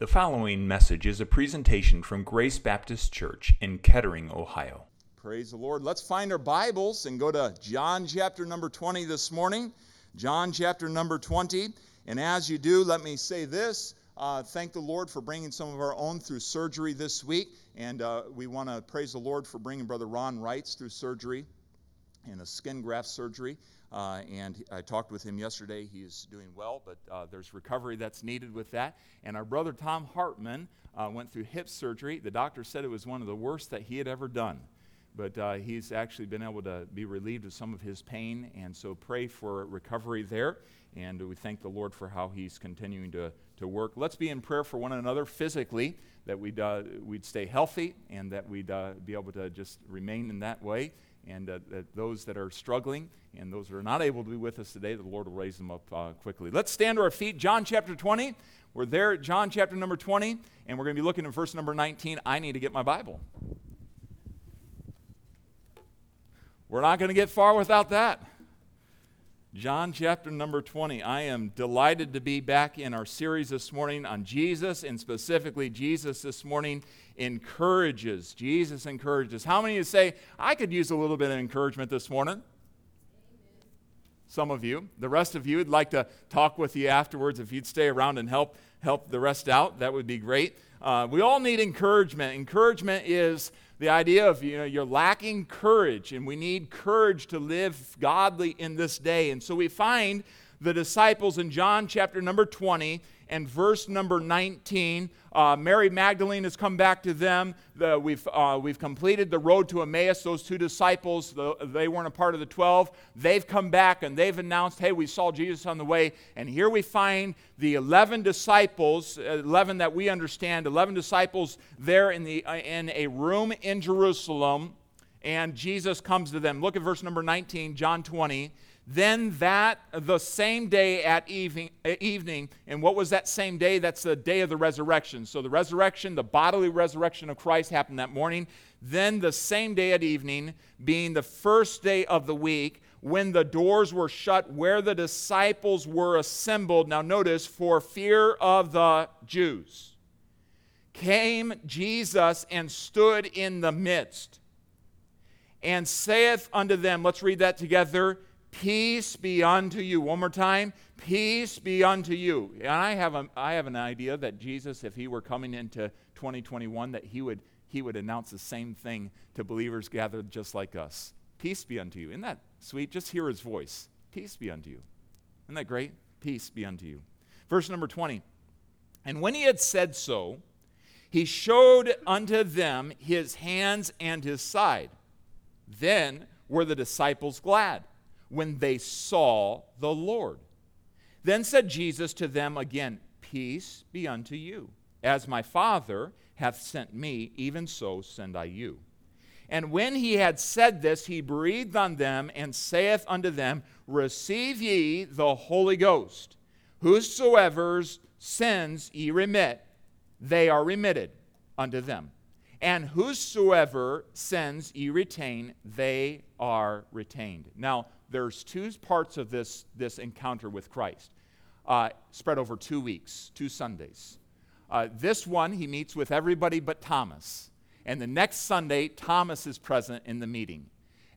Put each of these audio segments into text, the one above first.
The following message is a presentation from Grace Baptist Church in Kettering, Ohio. Praise the Lord. Let's find our Bibles and go to John chapter number 20 this morning. John chapter number 20. And as you do, let me say this. Uh, thank the Lord for bringing some of our own through surgery this week. And uh, we want to praise the Lord for bringing Brother Ron Wrights through surgery and a skin graft surgery. Uh, and I talked with him yesterday. He is doing well, but uh, there's recovery that's needed with that. And our brother Tom Hartman uh, went through hip surgery. The doctor said it was one of the worst that he had ever done. But uh, he's actually been able to be relieved of some of his pain. And so pray for recovery there. And we thank the Lord for how he's continuing to, to work. Let's be in prayer for one another physically, that we'd, uh, we'd stay healthy and that we'd uh, be able to just remain in that way and uh, that those that are struggling and those that are not able to be with us today, the Lord will raise them up uh, quickly. Let's stand to our feet. John chapter 20. We're there at John chapter number 20, and we're going to be looking at verse number 19. I need to get my Bible. We're not going to get far without that. John chapter number 20. I am delighted to be back in our series this morning on Jesus, and specifically, Jesus this morning encourages. Jesus encourages. How many of you say, I could use a little bit of encouragement this morning? Some of you. The rest of you would like to talk with you afterwards. If you'd stay around and help help the rest out, that would be great. Uh, we all need encouragement. Encouragement is the idea of you know you're lacking courage and we need courage to live godly in this day. And so we find the disciples in john chapter number 20 and verse number 19 uh, mary magdalene has come back to them. The, we've, uh, we've completed the road to emmaus. Those two disciples the, they weren't a part of the 12 they've come back and they've announced hey we saw jesus on the way. And here we find the 11 disciples 11 that we understand 11 disciples there in, the, uh, in a room in jerusalem. And jesus comes to them. Look at verse number 19 john 20 then that the same day at evening, eh, evening, and what was that same day? That's the day of the resurrection. So the resurrection, the bodily resurrection of Christ happened that morning. Then the same day at evening, being the first day of the week, when the doors were shut where the disciples were assembled. Now notice, for fear of the Jews, came Jesus and stood in the midst and saith unto them, let's read that together Peace be unto you. One more time. Peace be unto you. And I have, a, I have an idea that Jesus, if he were coming into 2021, that he would, he would announce the same thing to believers gathered just like us. Peace be unto you. Isn't that sweet? Just hear his voice. Peace be unto you. Isn't that great? Peace be unto you. Verse number 20. And when he had said so, he showed unto them his hands and his side. Then were the disciples glad when they saw the Lord. Then said Jesus to them again, Peace be unto you. As my Father hath sent me, even so send I you. And when he had said this, he breathed on them and saith unto them, Receive ye the Holy Ghost. Whosoever's sins ye remit, they are remitted unto them. And whosoever sins ye retain, they are retained. Now, there's two parts of this, this encounter with Christ, uh, spread over two weeks, two Sundays. Uh, this one, he meets with everybody but Thomas. And the next Sunday, Thomas is present in the meeting.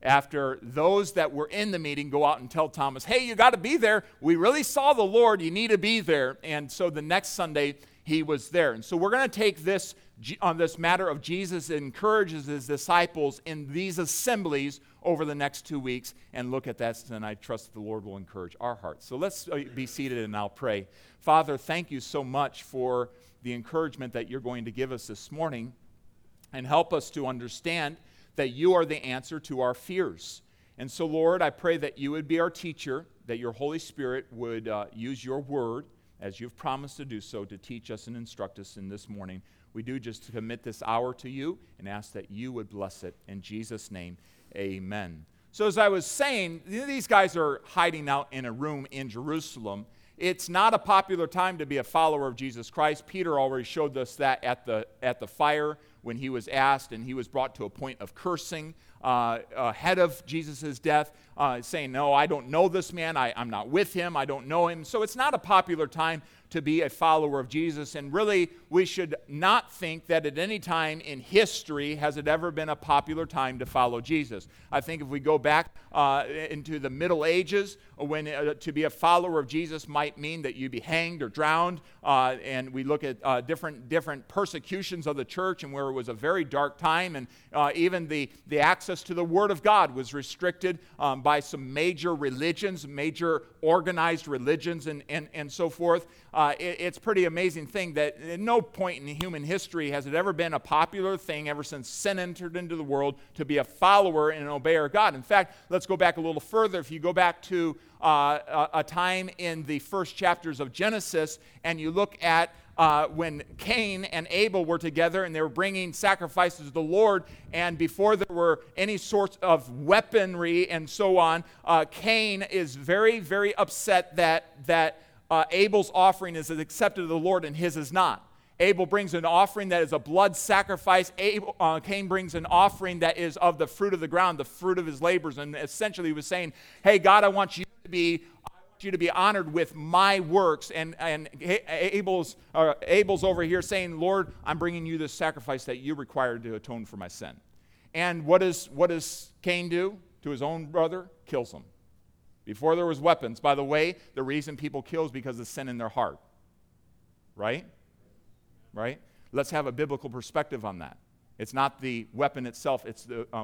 After those that were in the meeting go out and tell Thomas, hey, you got to be there. We really saw the Lord. You need to be there. And so the next Sunday, he was there. And so we're going to take this on this matter of Jesus encourages his disciples in these assemblies over the next two weeks and look at that, and I trust the Lord will encourage our hearts. So let's uh, be seated and I'll pray. Father, thank you so much for the encouragement that you're going to give us this morning and help us to understand that you are the answer to our fears. And so, Lord, I pray that you would be our teacher, that your Holy Spirit would uh, use your word, as you've promised to do so, to teach us and instruct us in this morning. We do just commit this hour to you and ask that you would bless it. In Jesus' name, Amen. So, as I was saying, these guys are hiding out in a room in Jerusalem. It's not a popular time to be a follower of Jesus Christ. Peter already showed us that at the, at the fire when he was asked and he was brought to a point of cursing uh, ahead of Jesus' death, uh, saying, No, I don't know this man. I, I'm not with him. I don't know him. So it's not a popular time to be a follower of Jesus. And really, we should not think that at any time in history has it ever been a popular time to follow Jesus. I think if we go back uh, into the Middle Ages, when uh, to be a follower of Jesus might mean that you'd be hanged or drowned, uh, and we look at uh, different different persecutions of the church, and where it was a very dark time, and uh, even the the access to the Word of God was restricted um, by some major religions, major organized religions, and and and so forth uh, it, it's pretty amazing thing that at no point in human history has it ever been a popular thing ever since sin entered into the world to be a follower and an obeyer of God. In fact, let's go back a little further. If you go back to uh, a, a, time in the first chapters of Genesis and you look at uh, when Cain and Abel were together and they were bringing sacrifices to the Lord, and before there were any sorts of weaponry and so on, uh, Cain is very, very upset that that uh, Abel's offering is accepted of the Lord and his is not. Abel brings an offering that is a blood sacrifice. Abel, uh, Cain brings an offering that is of the fruit of the ground, the fruit of his labors. And essentially, he was saying, Hey, God, I want you to be. You to be honored with my works, and and Abel's Abel's over here saying, "Lord, I'm bringing you this sacrifice that you required to atone for my sin." And what does what does Cain do to his own brother? Kills him. Before there was weapons. By the way, the reason people kill is because of sin in their heart. Right? Right? Let's have a biblical perspective on that. It's not the weapon itself, it's the, uh,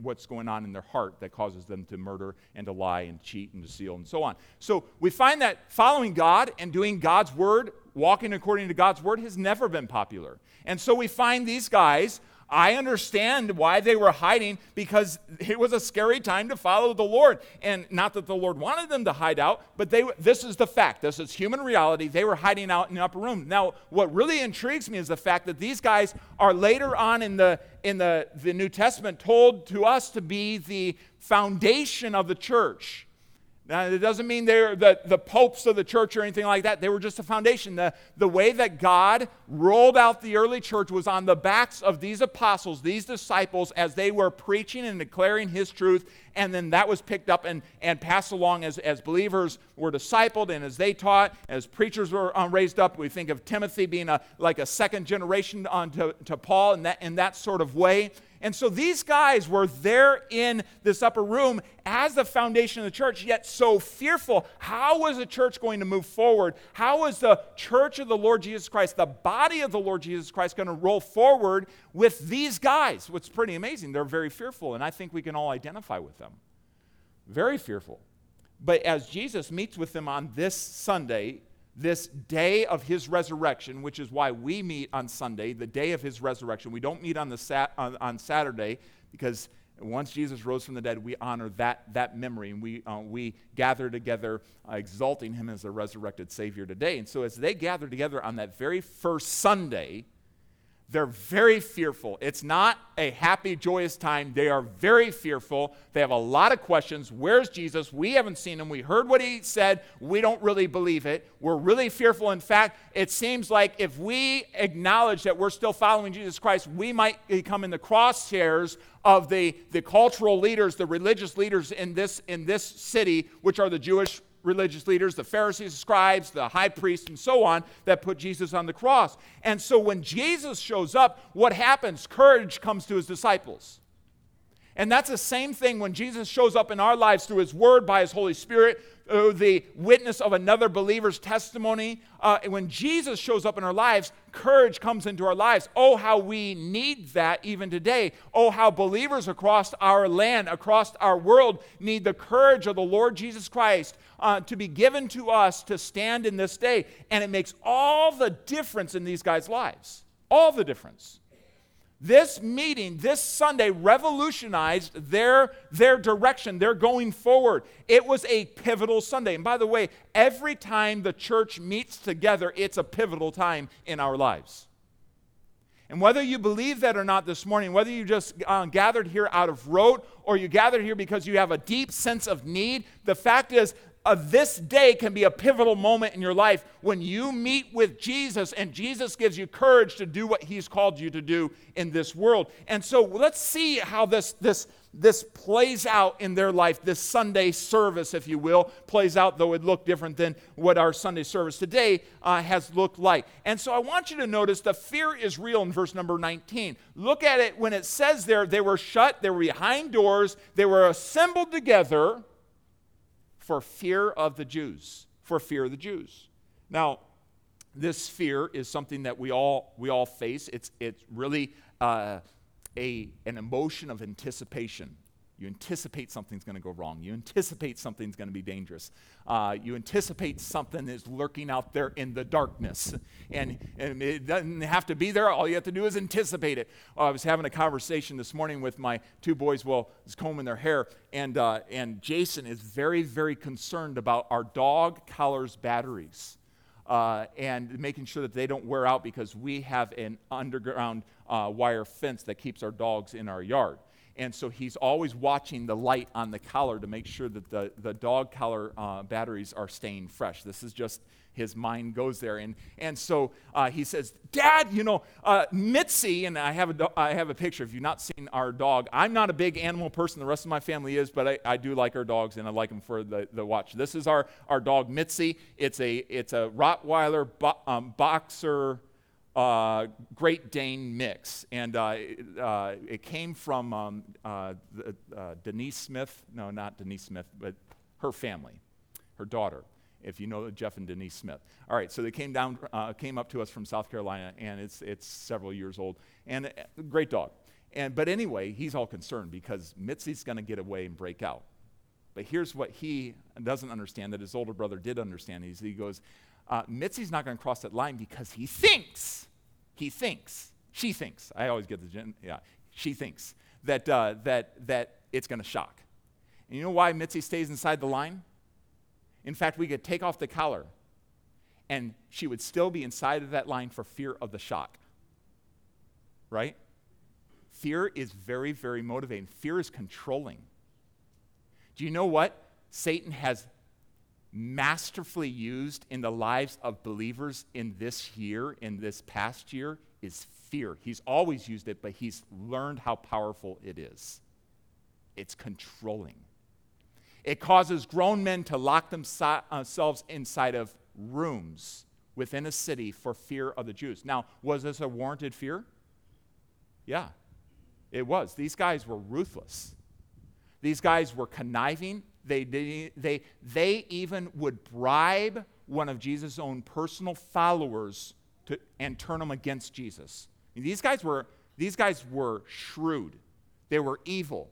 what's going on in their heart that causes them to murder and to lie and cheat and to steal and so on. So we find that following God and doing God's word, walking according to God's word, has never been popular. And so we find these guys I understand why they were hiding because it was a scary time to follow the Lord. And not that the Lord wanted them to hide out, but they, this is the fact. This is human reality. They were hiding out in the upper room. Now, what really intrigues me is the fact that these guys are later on in the, in the, the New Testament told to us to be the foundation of the church. Now, it doesn't mean they're the, the popes of the church or anything like that. They were just a foundation. The, the way that God rolled out the early church was on the backs of these apostles, these disciples, as they were preaching and declaring his truth. And then that was picked up and, and passed along as, as believers were discipled and as they taught, as preachers were um, raised up. We think of Timothy being a, like a second generation on to, to Paul in that, in that sort of way. And so these guys were there in this upper room as the foundation of the church, yet so fearful. How was the church going to move forward? How was the church of the Lord Jesus Christ, the body of the Lord Jesus Christ, going to roll forward with these guys? What's pretty amazing. They're very fearful, and I think we can all identify with them. Very fearful. But as Jesus meets with them on this Sunday, this day of his resurrection, which is why we meet on Sunday, the day of his resurrection. We don't meet on, the sat- on, on Saturday because once Jesus rose from the dead, we honor that, that memory and we, uh, we gather together, uh, exalting him as a resurrected Savior today. And so, as they gather together on that very first Sunday, they're very fearful. It's not a happy, joyous time. They are very fearful. They have a lot of questions. Where's Jesus? We haven't seen him. We heard what he said. We don't really believe it. We're really fearful. In fact, it seems like if we acknowledge that we're still following Jesus Christ, we might become in the crosshairs of the, the cultural leaders, the religious leaders in this, in this city, which are the Jewish religious leaders, the Pharisees, the scribes, the high priests, and so on, that put Jesus on the cross. And so when Jesus shows up, what happens? Courage comes to his disciples. And that's the same thing when Jesus shows up in our lives through his word, by his Holy Spirit, uh, the witness of another believer's testimony. Uh, when Jesus shows up in our lives, courage comes into our lives. Oh, how we need that even today. Oh, how believers across our land, across our world, need the courage of the Lord Jesus Christ uh, to be given to us to stand in this day. And it makes all the difference in these guys' lives. All the difference. This meeting, this Sunday, revolutionized their, their direction. They're going forward. It was a pivotal Sunday. And by the way, every time the church meets together, it's a pivotal time in our lives. And whether you believe that or not this morning, whether you just uh, gathered here out of rote or you gathered here because you have a deep sense of need, the fact is uh, this day can be a pivotal moment in your life when you meet with Jesus and Jesus gives you courage to do what he's called you to do in this world. And so let's see how this, this, this plays out in their life. This Sunday service, if you will, plays out, though it looked different than what our Sunday service today uh, has looked like. And so I want you to notice the fear is real in verse number 19. Look at it when it says there, they were shut, they were behind doors, they were assembled together for fear of the Jews, for fear of the Jews. Now, this fear is something that we all we all face. It's it's really uh, a an emotion of anticipation. You anticipate something's going to go wrong. You anticipate something's going to be dangerous. Uh, you anticipate something is lurking out there in the darkness. And, and it doesn't have to be there. All you have to do is anticipate it. Well, I was having a conversation this morning with my two boys, well, was combing their hair. And, uh, and Jason is very, very concerned about our dog collar's batteries. Uh, and making sure that they don't wear out because we have an underground uh, wire fence that keeps our dogs in our yard. And so he's always watching the light on the collar to make sure that the, the dog collar uh, batteries are staying fresh. This is just his mind goes there. And, and so uh, he says, Dad, you know, uh, Mitzi, and I have, a, I have a picture. If you've not seen our dog, I'm not a big animal person. The rest of my family is, but I, I do like our dogs and I like them for the, the watch. This is our, our dog, Mitzi. It's a, it's a Rottweiler bo- um, boxer uh, Great Dane mix. And uh, uh, it came from um, uh, uh, Denise Smith. No, not Denise Smith, but her family, her daughter. If you know Jeff and Denise Smith. All right, so they came down, uh, came up to us from South Carolina, and it's, it's several years old. And great dog. And, but anyway, he's all concerned because Mitzi's going to get away and break out. But here's what he doesn't understand that his older brother did understand. He's, he goes, Mitzi's not going to cross that line because he thinks he thinks, she thinks, I always get the, gen, yeah, she thinks that, uh, that, that it's going to shock. And you know why Mitzi stays inside the line? In fact, we could take off the collar and she would still be inside of that line for fear of the shock. Right? Fear is very, very motivating. Fear is controlling. Do you know what Satan has masterfully used in the lives of believers in this year, in this past year, is fear. He's always used it, but he's learned how powerful it is. It's controlling. It causes grown men to lock themselves inside of rooms within a city for fear of the Jews. Now, was this a warranted fear? Yeah, it was. These guys were ruthless. These guys were conniving they, they, they even would bribe one of Jesus' own personal followers to, and turn them against Jesus. I mean, these, guys were, these guys were shrewd, they were evil,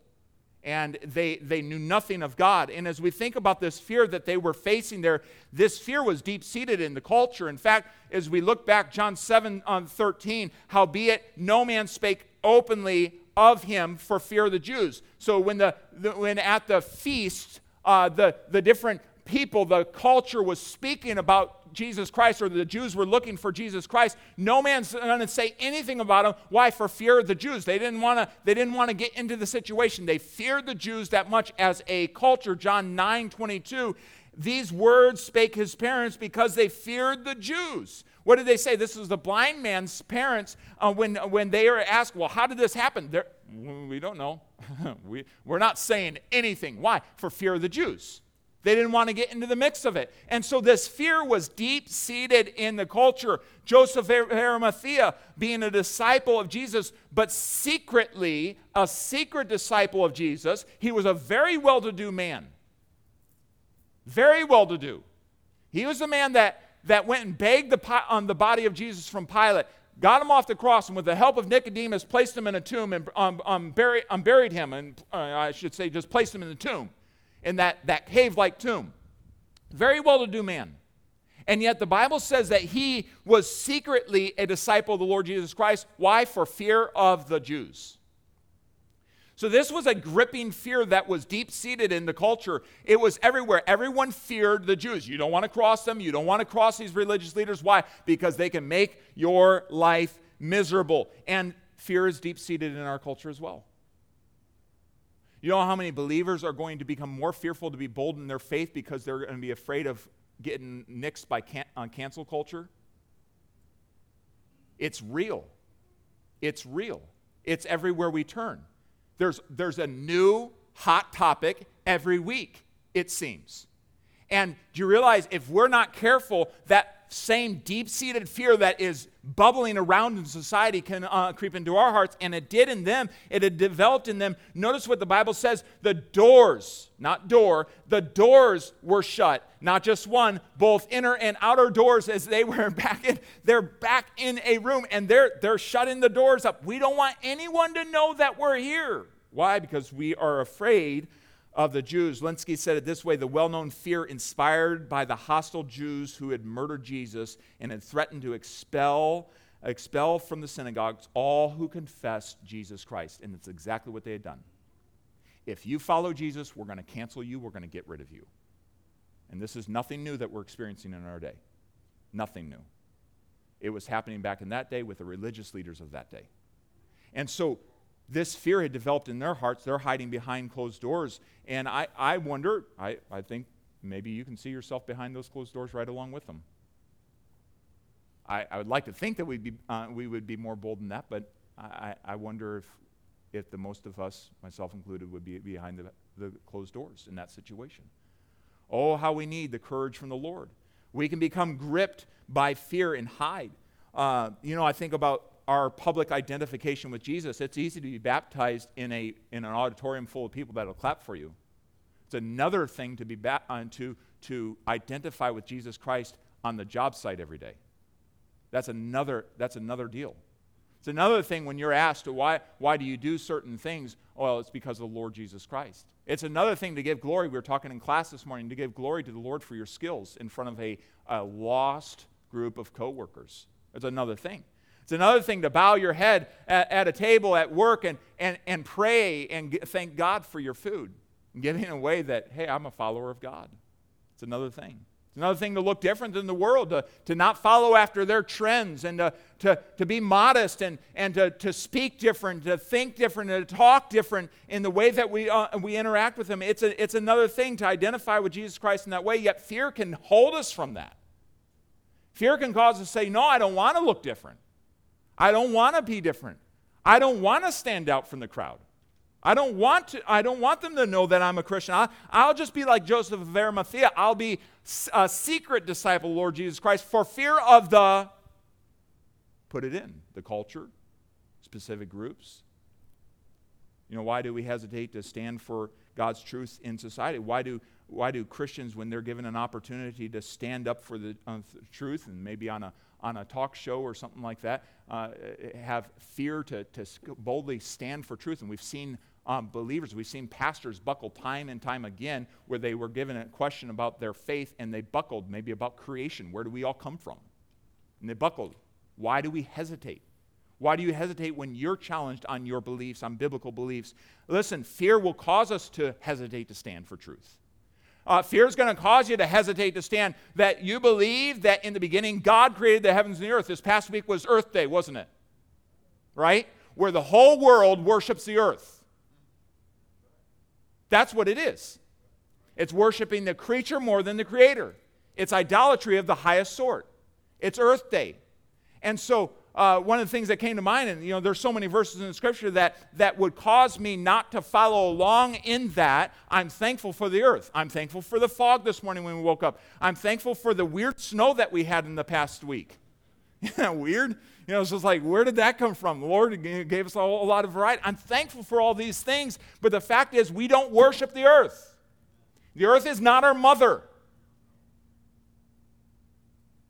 and they, they knew nothing of God. And as we think about this fear that they were facing there, this fear was deep seated in the culture. In fact, as we look back, John 7 on um, 13, howbeit no man spake openly of him for fear of the Jews. So when, the, the when at the feast, uh, the, the different people, the culture was speaking about Jesus Christ, or the Jews were looking for Jesus Christ. No man's going to say anything about him. Why? For fear of the Jews. They didn't want to. They didn't want to get into the situation. They feared the Jews that much as a culture. John 9 22. These words spake his parents because they feared the Jews. What did they say? This was the blind man's parents uh, when, when they are asked, Well, how did this happen? They're, we don't know. we, we're not saying anything. Why? For fear of the Jews. They didn't want to get into the mix of it. And so this fear was deep seated in the culture. Joseph Arimathea, being a disciple of Jesus, but secretly a secret disciple of Jesus, he was a very well to do man. Very well to do. He was a man that, that went and begged the, on the body of Jesus from Pilate got him off the cross, and with the help of Nicodemus, placed him in a tomb and um, um, buried, um, buried him, and uh, I should say, just placed him in the tomb, in that, that cave like tomb. Very well to do man. And yet the Bible says that he was secretly a disciple of the Lord Jesus Christ. Why? For fear of the Jews. So, this was a gripping fear that was deep seated in the culture. It was everywhere. Everyone feared the Jews. You don't want to cross them. You don't want to cross these religious leaders. Why? Because they can make your life miserable. And fear is deep seated in our culture as well. You know how many believers are going to become more fearful to be bold in their faith because they're going to be afraid of getting nixed by can- on cancel culture? It's real. It's real. It's everywhere we turn. There's, there's a new hot topic every week, it seems. And do you realize if we're not careful, that same deep seated fear that is bubbling around in society can uh, creep into our hearts, and it did in them. It had developed in them. Notice what the Bible says the doors, not door, the doors were shut. Not just one, both inner and outer doors as they were back in, they're back in a room and they're, they're shutting the doors up. We don't want anyone to know that we're here. Why? Because we are afraid of the Jews. Lenski said it this way the well known fear inspired by the hostile Jews who had murdered Jesus and had threatened to expel, expel from the synagogues all who confessed Jesus Christ. And that's exactly what they had done. If you follow Jesus, we're going to cancel you, we're going to get rid of you. And this is nothing new that we're experiencing in our day. Nothing new. It was happening back in that day with the religious leaders of that day. And so this fear had developed in their hearts. They're hiding behind closed doors. And I, I wonder, I, I think maybe you can see yourself behind those closed doors right along with them. I, I would like to think that we'd be, uh, we would be more bold than that, but I, I wonder if, if the most of us, myself included, would be behind the, the closed doors in that situation. Oh, how we need the courage from the Lord. We can become gripped by fear and hide. Uh, you know, I think about our public identification with Jesus, it's easy to be baptized in, a, in an auditorium full of people that'll clap for you. It's another thing to be uh, to, to identify with Jesus Christ on the job site every day. That's another, that's another deal. It's another thing when you're asked, why, why do you do certain things? Well, it's because of the Lord Jesus Christ. It's another thing to give glory. We were talking in class this morning to give glory to the Lord for your skills in front of a, a lost group of coworkers. It's another thing. It's another thing to bow your head at, at a table at work and, and, and pray and g- thank God for your food, and giving away that, hey, I'm a follower of God. It's another thing. It's another thing to look different than the world, to, to not follow after their trends, and to, to, to be modest and, and to, to speak different, to think different, and to talk different in the way that we, uh, we interact with them. It's, a, it's another thing to identify with Jesus Christ in that way, yet fear can hold us from that. Fear can cause us to say, No, I don't want to look different. I don't want to be different. I don't want to stand out from the crowd. I don't want to, I don't want them to know that I'm a Christian. I, I'll just be like Joseph of Arimathea. I'll be a secret disciple of Lord Jesus Christ for fear of the, put it in, the culture, specific groups. You know, why do we hesitate to stand for God's truth in society? Why do, why do Christians, when they're given an opportunity to stand up for the uh, truth and maybe on a, on a talk show or something like that, uh, have fear to, to boldly stand for truth. And we've seen um, believers, we've seen pastors buckle time and time again where they were given a question about their faith and they buckled, maybe about creation. Where do we all come from? And they buckled. Why do we hesitate? Why do you hesitate when you're challenged on your beliefs, on biblical beliefs? Listen, fear will cause us to hesitate to stand for truth. Uh, fear is going to cause you to hesitate to stand. That you believe that in the beginning God created the heavens and the earth. This past week was Earth Day, wasn't it? Right? Where the whole world worships the earth. That's what it is. It's worshiping the creature more than the creator. It's idolatry of the highest sort. It's Earth Day. And so uh, one of the things that came to mind, and you know, there's so many verses in the scripture that, that would cause me not to follow along in that. I'm thankful for the earth. I'm thankful for the fog this morning when we woke up. I'm thankful for the weird snow that we had in the past week. Isn't that weird. You know, it's just like, where did that come from? The Lord gave us a lot of variety. I'm thankful for all these things, but the fact is, we don't worship the earth. The earth is not our mother.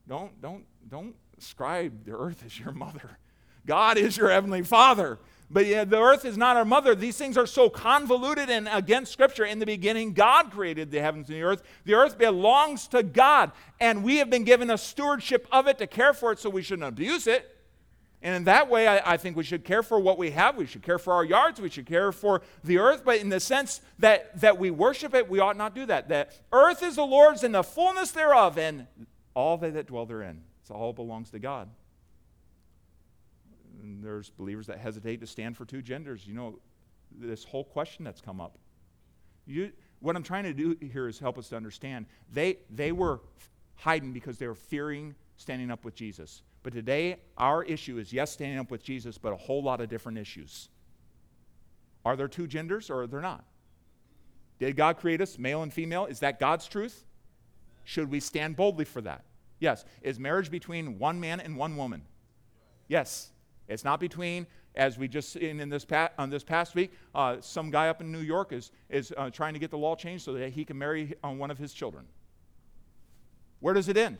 Don't, don't, don't ascribe the earth is your mother. God is your heavenly father. But yeah, the earth is not our mother. These things are so convoluted and against Scripture. In the beginning, God created the heavens and the earth. The earth belongs to God, and we have been given a stewardship of it to care for it, so we shouldn't abuse it. And in that way, I, I, think we should care for what we have. We should care for our yards. We should care for the earth. But in the sense that, that we worship it, we ought not do that. That earth is the Lord's and the fullness thereof, and all they that dwell therein. It all belongs to God. And there's believers that hesitate to stand for two genders. You know, this whole question that's come up. You, what I'm trying to do here is help us to understand. They, they were hiding because they were fearing standing up with Jesus. But today, our issue is yes, standing up with Jesus, but a whole lot of different issues. Are there two genders or are there not? Did God create us male and female? Is that God's truth? Should we stand boldly for that? Yes. Is marriage between one man and one woman? Yes. It's not between, as we just seen in this pa- on this past week, uh, some guy up in New York is, is uh, trying to get the law changed so that he can marry uh, one of his children. Where does it end?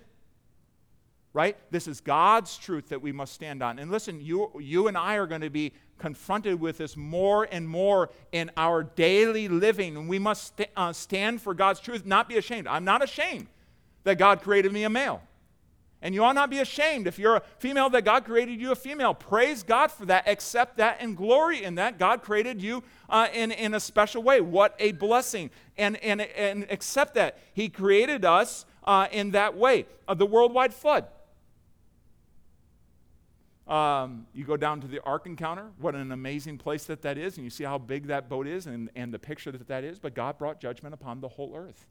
Right? This is God's truth that we must stand on. And listen, you, you and I are going to be confronted with this more and more in our daily living. And we must st- uh, stand for God's truth, not be ashamed. I'm not ashamed that God created me a male. And you ought not be ashamed if you're a female that God created you a female. Praise God for that. Accept that and glory in that. God created you uh, in, in a special way. What a blessing. And, and, and accept that. He created us uh, in that way. Uh, the worldwide flood. Um, you go down to the Ark Encounter. What an amazing place that that is. And you see how big that boat is and, and the picture that that is. But God brought judgment upon the whole earth.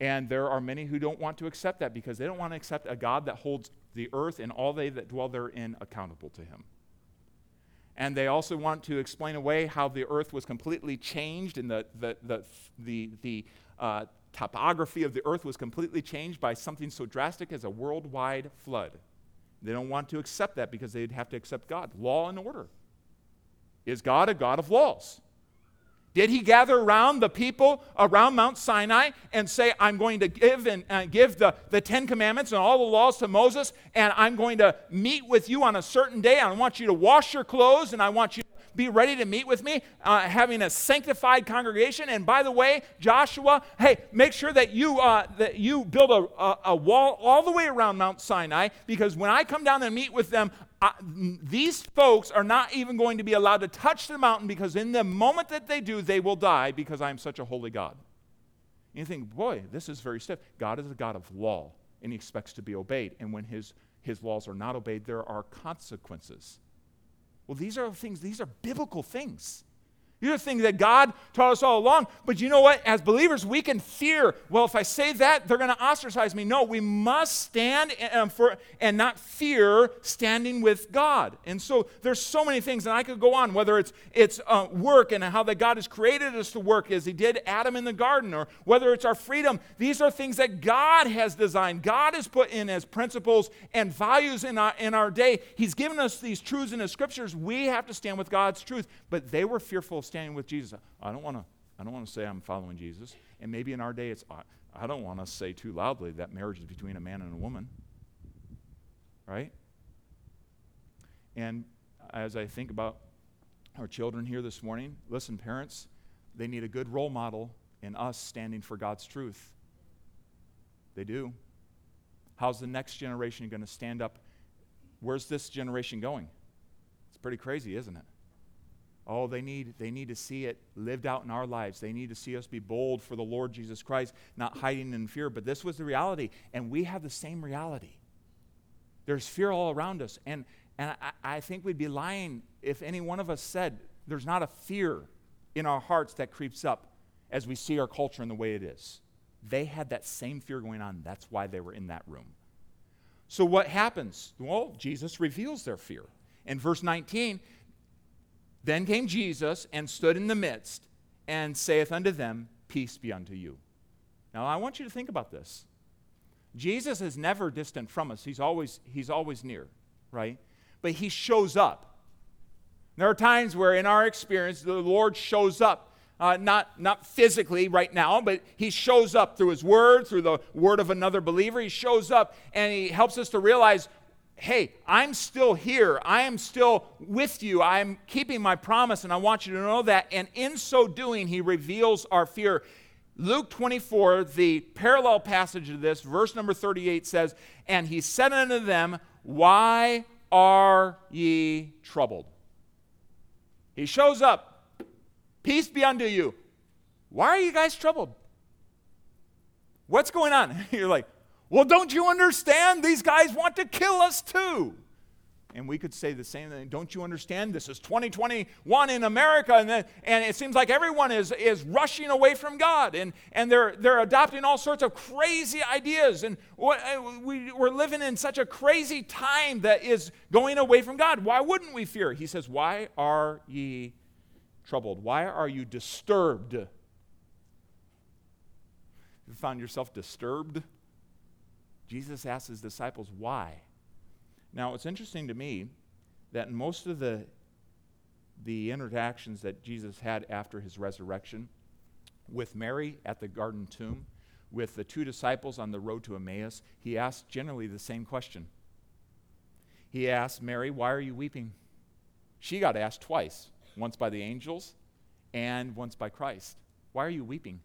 And there are many who don't want to accept that because they don't want to accept a God that holds the earth and all they that dwell therein accountable to him. And they also want to explain away how the earth was completely changed and the, the, the, the, the uh, topography of the earth was completely changed by something so drastic as a worldwide flood. They don't want to accept that because they'd have to accept God. Law and order. Is God a God of laws? Did he gather around the people around Mount Sinai and say, I'm going to give and uh, give the, the Ten Commandments and all the laws to Moses, and I'm going to meet with you on a certain day. I want you to wash your clothes, and I want you be ready to meet with me, uh, having a sanctified congregation. And by the way, Joshua, hey, make sure that you, uh, that you build a, a, a wall all the way around Mount Sinai, because when I come down and meet with them, I, these folks are not even going to be allowed to touch the mountain because in the moment that they do, they will die because I am such a holy God. And you think, boy, this is very stiff. God is a God of law, and he expects to be obeyed. And when his, his laws are not obeyed, there are consequences. Well, these are things, these are biblical things. These are things that God taught us all along. But you know what? As believers, we can fear, well, if I say that, they're going to ostracize me. No, we must stand and, for, and not fear standing with God. And so there's so many things, and I could go on, whether it's, it's uh, work and how that God has created us to work as he did Adam in the garden, or whether it's our freedom. These are things that God has designed. God has put in as principles and values in our, in our day. He's given us these truths in the scriptures. We have to stand with God's truth. But they were fearful standing with Jesus. I don't want to. I don't want to say I'm following Jesus. And maybe in our day, it's I, I don't want to say too loudly that marriage is between a man and a woman. Right? And as I think about our children here this morning, listen, parents, they need a good role model in us standing for God's truth. They do. How's the next generation going to stand up? Where's this generation going? It's pretty crazy, isn't it? Oh, they need, they need to see it lived out in our lives. They need to see us be bold for the Lord Jesus Christ, not hiding in fear. But this was the reality, and we have the same reality. There's fear all around us. And, and I, I think we'd be lying if any one of us said there's not a fear in our hearts that creeps up as we see our culture in the way it is. They had that same fear going on. That's why they were in that room. So, what happens? Well, Jesus reveals their fear. In verse 19, then came Jesus and stood in the midst and saith unto them, Peace be unto you. Now I want you to think about this. Jesus is never distant from us. He's always, he's always near, right? But he shows up. There are times where, in our experience, the Lord shows up, uh, not, not physically right now, but he shows up through his word, through the word of another believer. He shows up and he helps us to realize hey, I'm still here. I am still with you. I'm keeping my promise, and I want you to know that. And in so doing, he reveals our fear. Luke 24, the parallel passage of this, verse number 38 says, And he said unto them, Why are ye troubled? He shows up. Peace be unto you. Why are you guys troubled? What's going on? You're like, well, don't you understand? These guys want to kill us too. And we could say the same thing. Don't you understand? This is 2021 in America, and, then, and it seems like everyone is, is rushing away from God, and, and they're, they're adopting all sorts of crazy ideas. And uh, we, we're living in such a crazy time that is going away from God. Why wouldn't we fear? He says, Why are ye troubled? Why are you disturbed? You found yourself disturbed? Jesus asked his disciples, Why? Now, it's interesting to me that most of the, the interactions that Jesus had after his resurrection, with Mary at the garden tomb, with the two disciples on the road to Emmaus, he asked generally the same question. He asked Mary, Why are you weeping? She got asked twice once by the angels and once by Christ. Why are you weeping?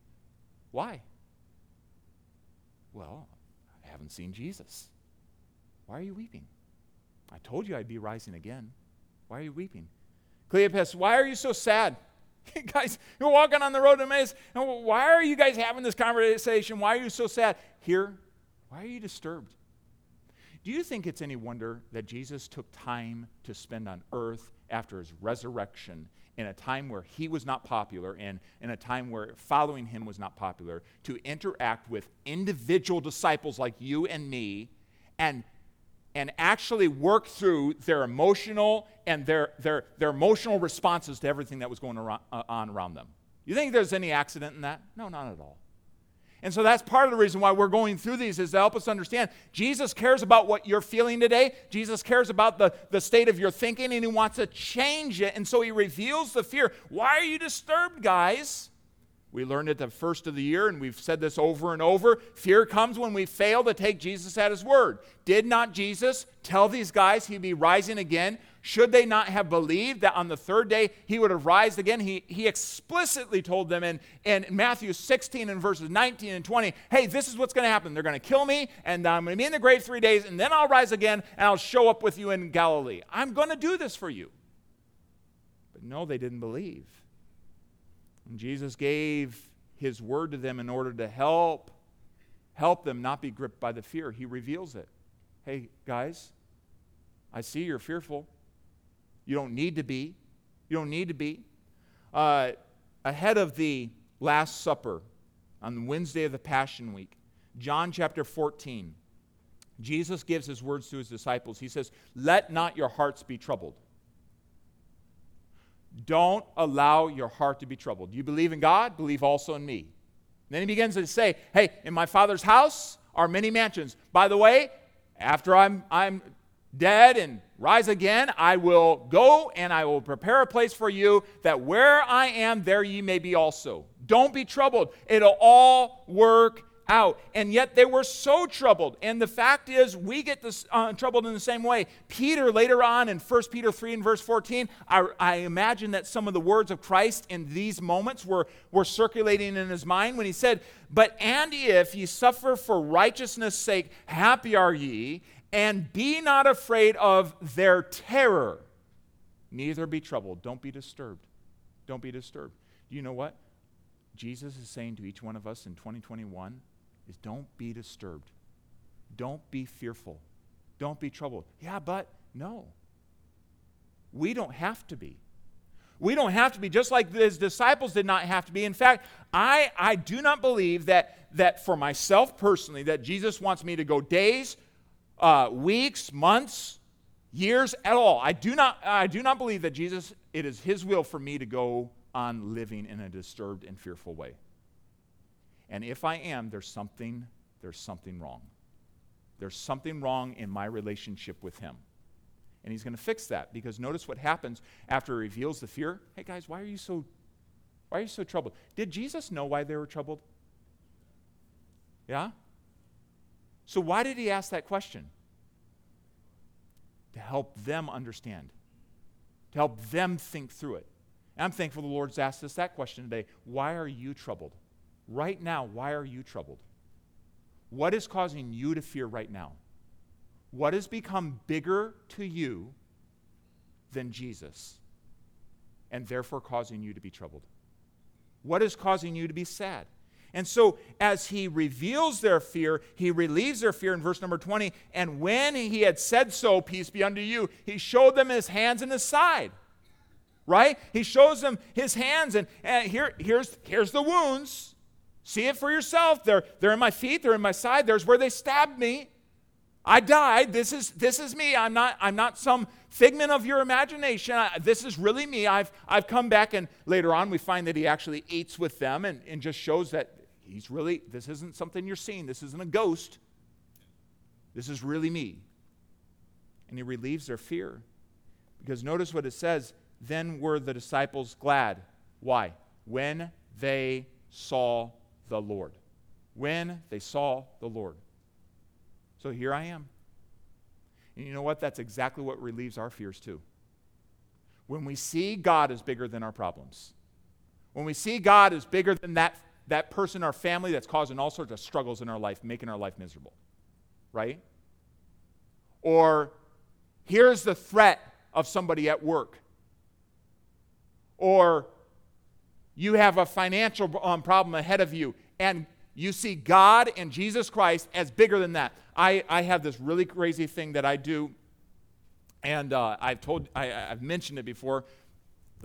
Why? Well, haven't seen Jesus. Why are you weeping? I told you I'd be rising again. Why are you weeping? Cleopas, why are you so sad? guys, you're walking on the road to Emmaus. Why are you guys having this conversation? Why are you so sad? Here, why are you disturbed? Do you think it's any wonder that Jesus took time to spend on earth after his resurrection in a time where he was not popular and in a time where following him was not popular to interact with individual disciples like you and me and and actually work through their emotional and their, their, their emotional responses to everything that was going uh, on around them. You think there's any accident in that? No, not at all. And so that's part of the reason why we're going through these is to help us understand Jesus cares about what you're feeling today. Jesus cares about the, the state of your thinking and he wants to change it. And so he reveals the fear. Why are you disturbed, guys? We learned it the first of the year, and we've said this over and over. Fear comes when we fail to take Jesus at his word. Did not Jesus tell these guys he'd be rising again? Should they not have believed that on the third day he would have risen again? He, he explicitly told them in, in Matthew 16 and verses 19 and 20 hey, this is what's going to happen. They're going to kill me, and uh, I'm going to be in the grave three days, and then I'll rise again, and I'll show up with you in Galilee. I'm going to do this for you. But no, they didn't believe. And Jesus gave his word to them in order to help help them not be gripped by the fear. He reveals it. Hey, guys, I see you're fearful. You don't need to be. You don't need to be. Uh, ahead of the Last Supper on Wednesday of the Passion Week, John chapter 14, Jesus gives his words to his disciples. He says, Let not your hearts be troubled. Don't allow your heart to be troubled. You believe in God, believe also in me. Then he begins to say, Hey, in my Father's house are many mansions. By the way, after I'm, I'm dead and rise again, I will go and I will prepare a place for you that where I am, there ye may be also. Don't be troubled. It'll all work out. And yet they were so troubled. And the fact is, we get this, uh, troubled in the same way. Peter, later on in 1 Peter 3 and verse 14, I, I imagine that some of the words of Christ in these moments were, were circulating in his mind when he said, But and if ye suffer for righteousness' sake, happy are ye, and be not afraid of their terror. Neither be troubled. Don't be disturbed. Don't be disturbed. Do you know what? Jesus is saying to each one of us in 2021 is don't be disturbed. Don't be fearful. Don't be troubled. Yeah, but no. We don't have to be. We don't have to be, just like his disciples did not have to be. In fact, I, I do not believe that, that for myself personally, that Jesus wants me to go days, uh, weeks, months, years at all. I do, not, I do not believe that Jesus, it is his will for me to go on living in a disturbed and fearful way. And if I am, there's something, there's something wrong. There's something wrong in my relationship with him. And he's going to fix that because notice what happens after he reveals the fear. Hey guys, why are you so why are you so troubled? Did Jesus know why they were troubled? Yeah? So why did he ask that question? To help them understand. To help them think through it. And I'm thankful the Lord's asked us that question today. Why are you troubled? Right now, why are you troubled? What is causing you to fear right now? What has become bigger to you than Jesus and therefore causing you to be troubled? What is causing you to be sad? And so, as he reveals their fear, he relieves their fear in verse number 20. And when he had said so, peace be unto you, he showed them his hands and his side. Right? He shows them his hands, and, and here, here's, here's the wounds. See it for yourself. They're, they're in my feet, they're in my side. There's where they stabbed me. I died. This is, this is me. I'm not, I'm not some figment of your imagination. I, this is really me. I've, I've come back, and later on we find that he actually eats with them and, and just shows that he's really, this isn't something you're seeing. This isn't a ghost. This is really me. And he relieves their fear. Because notice what it says then were the disciples glad. Why? When they saw the Lord. When they saw the Lord. So here I am. And you know what? That's exactly what relieves our fears too. When we see God is bigger than our problems, when we see God is bigger than that, that person or family that's causing all sorts of struggles in our life, making our life miserable, right? Or here's the threat of somebody at work. Or you have a financial um, problem ahead of you, and you see God and Jesus Christ as bigger than that. I, I have this really crazy thing that I do, and uh, I've told, I, I've mentioned it before.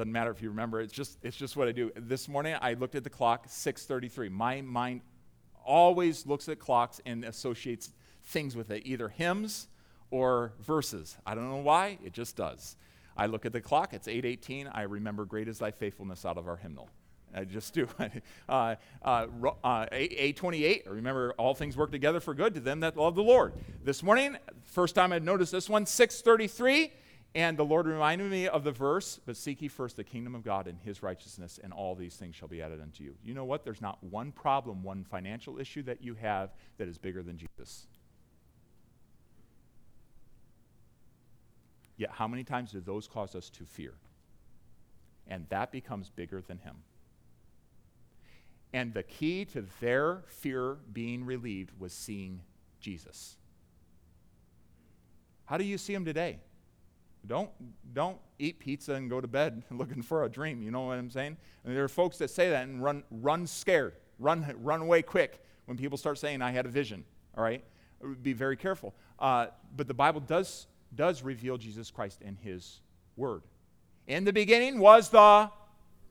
Doesn't matter if you remember. It's just, it's just what I do. This morning I looked at the clock, 6:33. My mind always looks at clocks and associates things with it, either hymns or verses. I don't know why. It just does. I look at the clock. It's 8:18. I remember "Great is Thy faithfulness" out of our hymnal. I just do. uh, uh, uh, 828, remember, all things work together for good to them that love the Lord. This morning, first time I'd noticed this one, 633, and the Lord reminded me of the verse, but seek ye first the kingdom of God and his righteousness, and all these things shall be added unto you. You know what? There's not one problem, one financial issue that you have that is bigger than Jesus. Yet, how many times do those cause us to fear? And that becomes bigger than him. And the key to their fear being relieved was seeing Jesus. How do you see him today? Don't, don't eat pizza and go to bed looking for a dream. You know what I'm saying? And there are folks that say that and run, run scared, run, run away quick when people start saying, I had a vision. All right? Be very careful. Uh, but the Bible does, does reveal Jesus Christ in his word. In the beginning was the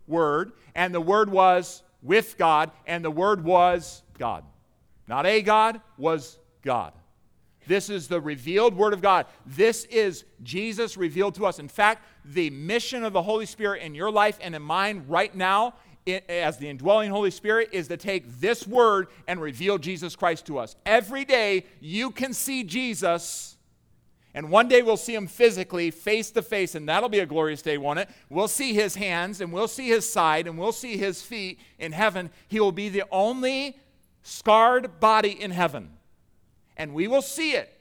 Word, and the Word was with God, and the Word was God. Not a God, was God. This is the revealed Word of God. This is Jesus revealed to us. In fact, the mission of the Holy Spirit in your life and in mine right now, as the indwelling Holy Spirit, is to take this Word and reveal Jesus Christ to us. Every day, you can see Jesus and one day we'll see him physically, face to face, and that'll be a glorious day, won't it? We'll see his hands, and we'll see his side, and we'll see his feet in heaven. He will be the only scarred body in heaven. And we will see it.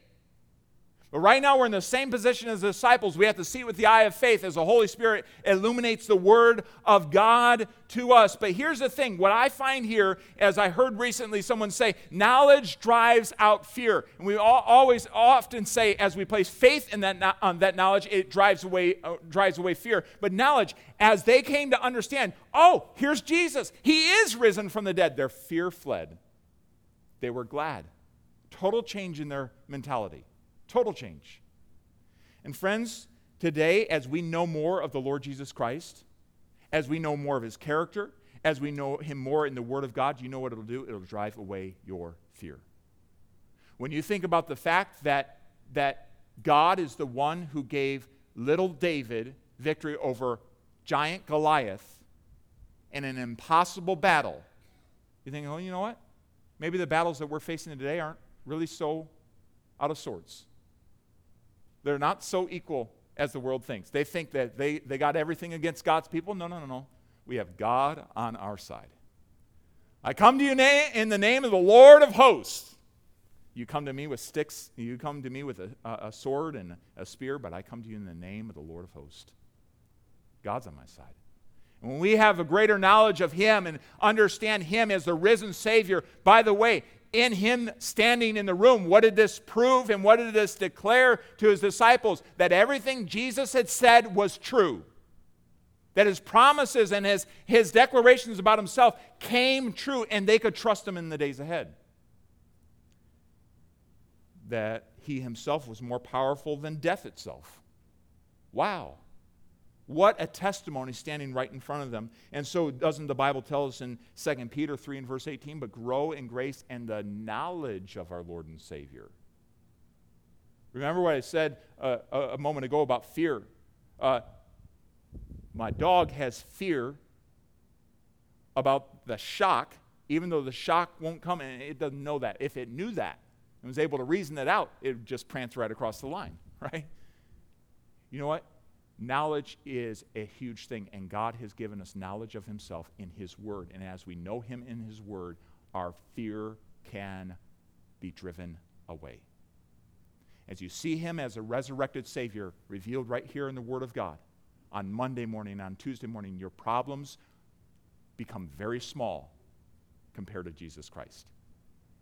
But right now, we're in the same position as the disciples. We have to see it with the eye of faith as the Holy Spirit illuminates the Word of God to us. But here's the thing what I find here, as I heard recently someone say, knowledge drives out fear. And we all, always often say, as we place faith in that, um, that knowledge, it drives away, uh, drives away fear. But knowledge, as they came to understand, oh, here's Jesus, He is risen from the dead, their fear fled. They were glad. Total change in their mentality. Total change. And friends, today, as we know more of the Lord Jesus Christ, as we know more of his character, as we know him more in the Word of God, you know what it'll do? It'll drive away your fear. When you think about the fact that, that God is the one who gave little David victory over giant Goliath in an impossible battle, you think, oh, you know what? Maybe the battles that we're facing today aren't really so out of sorts. They're not so equal as the world thinks. They think that they, they got everything against God's people. No, no, no, no. We have God on our side. I come to you na- in the name of the Lord of hosts. You come to me with sticks, you come to me with a, a sword and a spear, but I come to you in the name of the Lord of hosts. God's on my side. And when we have a greater knowledge of Him and understand Him as the risen Savior, by the way, in him standing in the room, what did this prove and what did this declare to his disciples? That everything Jesus had said was true. that his promises and his, his declarations about himself came true and they could trust him in the days ahead. That he himself was more powerful than death itself. Wow. What a testimony standing right in front of them. And so, doesn't the Bible tell us in 2 Peter 3 and verse 18, but grow in grace and the knowledge of our Lord and Savior? Remember what I said uh, a, moment ago about fear? Uh, my dog has fear about the shock, even though the shock won't come, and it doesn't know that. If it knew that and was able to reason it out, it would just prance right across the line, right? You know what? Knowledge is a huge thing, and God has given us knowledge of Himself in His Word. And as we know Him in His Word, our fear can be driven away. As you see Him as a resurrected Savior revealed right here in the Word of God, on Monday morning, on Tuesday morning, your problems become very small compared to Jesus Christ.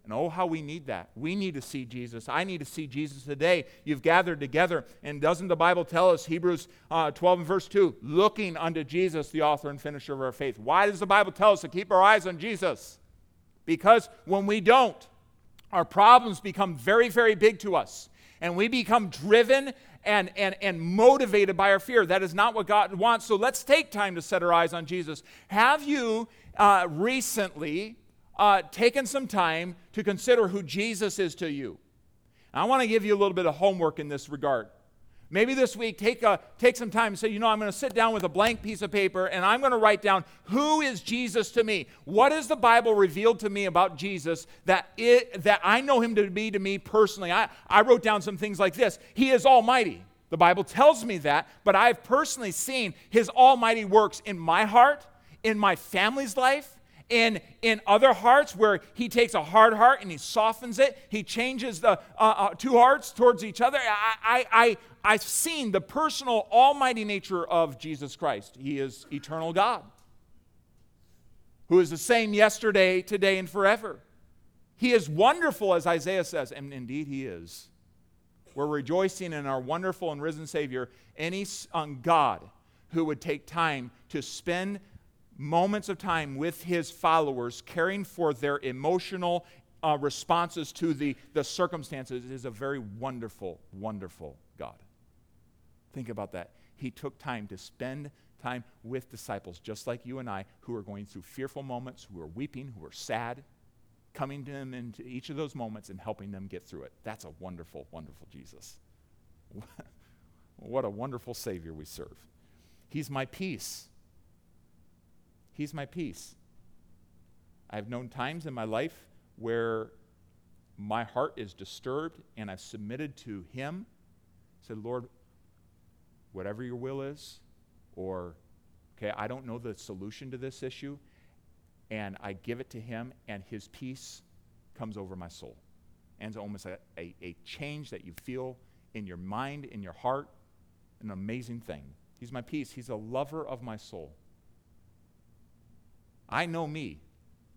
And oh, how we need that. We need to see Jesus. I need to see Jesus today. You've gathered together. And doesn't the Bible tell us, Hebrews uh, 12 and verse 2, looking unto Jesus, the author and finisher of our faith? Why does the Bible tell us to keep our eyes on Jesus? Because when we don't, our problems become very, very big to us. And we become driven and, and, and motivated by our fear. That is not what God wants. So let's take time to set our eyes on Jesus. Have you uh, recently uh, taken some time to consider who Jesus is to you. I want to give you a little bit of homework in this regard. Maybe this week, take, a, take some time and say, you know, I'm going to sit down with a blank piece of paper and I'm going to write down who is Jesus to me? What has the Bible revealed to me about Jesus that, it, that I know him to be to me personally? I, I wrote down some things like this He is almighty. The Bible tells me that, but I've personally seen his almighty works in my heart, in my family's life, in, in other hearts where he takes a hard heart and he softens it he changes the uh, uh, two hearts towards each other. I, I, I, i've seen the personal almighty nature of jesus christ. He is eternal god who is the same yesterday today and forever. He is wonderful as isaiah says and indeed he is. We're rejoicing in our wonderful and risen savior any on god who would take time to spend moments of time with his followers, caring for their emotional uh, responses to the, the circumstances, is a very wonderful, wonderful God. Think about that. He took time to spend time with disciples, just like you and I, who are going through fearful moments, who are weeping, who are sad, coming to him into each of those moments and helping them get through it. That's a wonderful, wonderful Jesus. what a wonderful Savior we serve. He's my peace. He's my peace. I've known times in my life where my heart is disturbed and I've submitted to Him. Said, Lord, whatever your will is, or, okay, I don't know the solution to this issue, and I give it to Him, and His peace comes over my soul. And it's almost a, a, a change that you feel in your mind, in your heart, an amazing thing. He's my peace. He's a lover of my soul. I know me.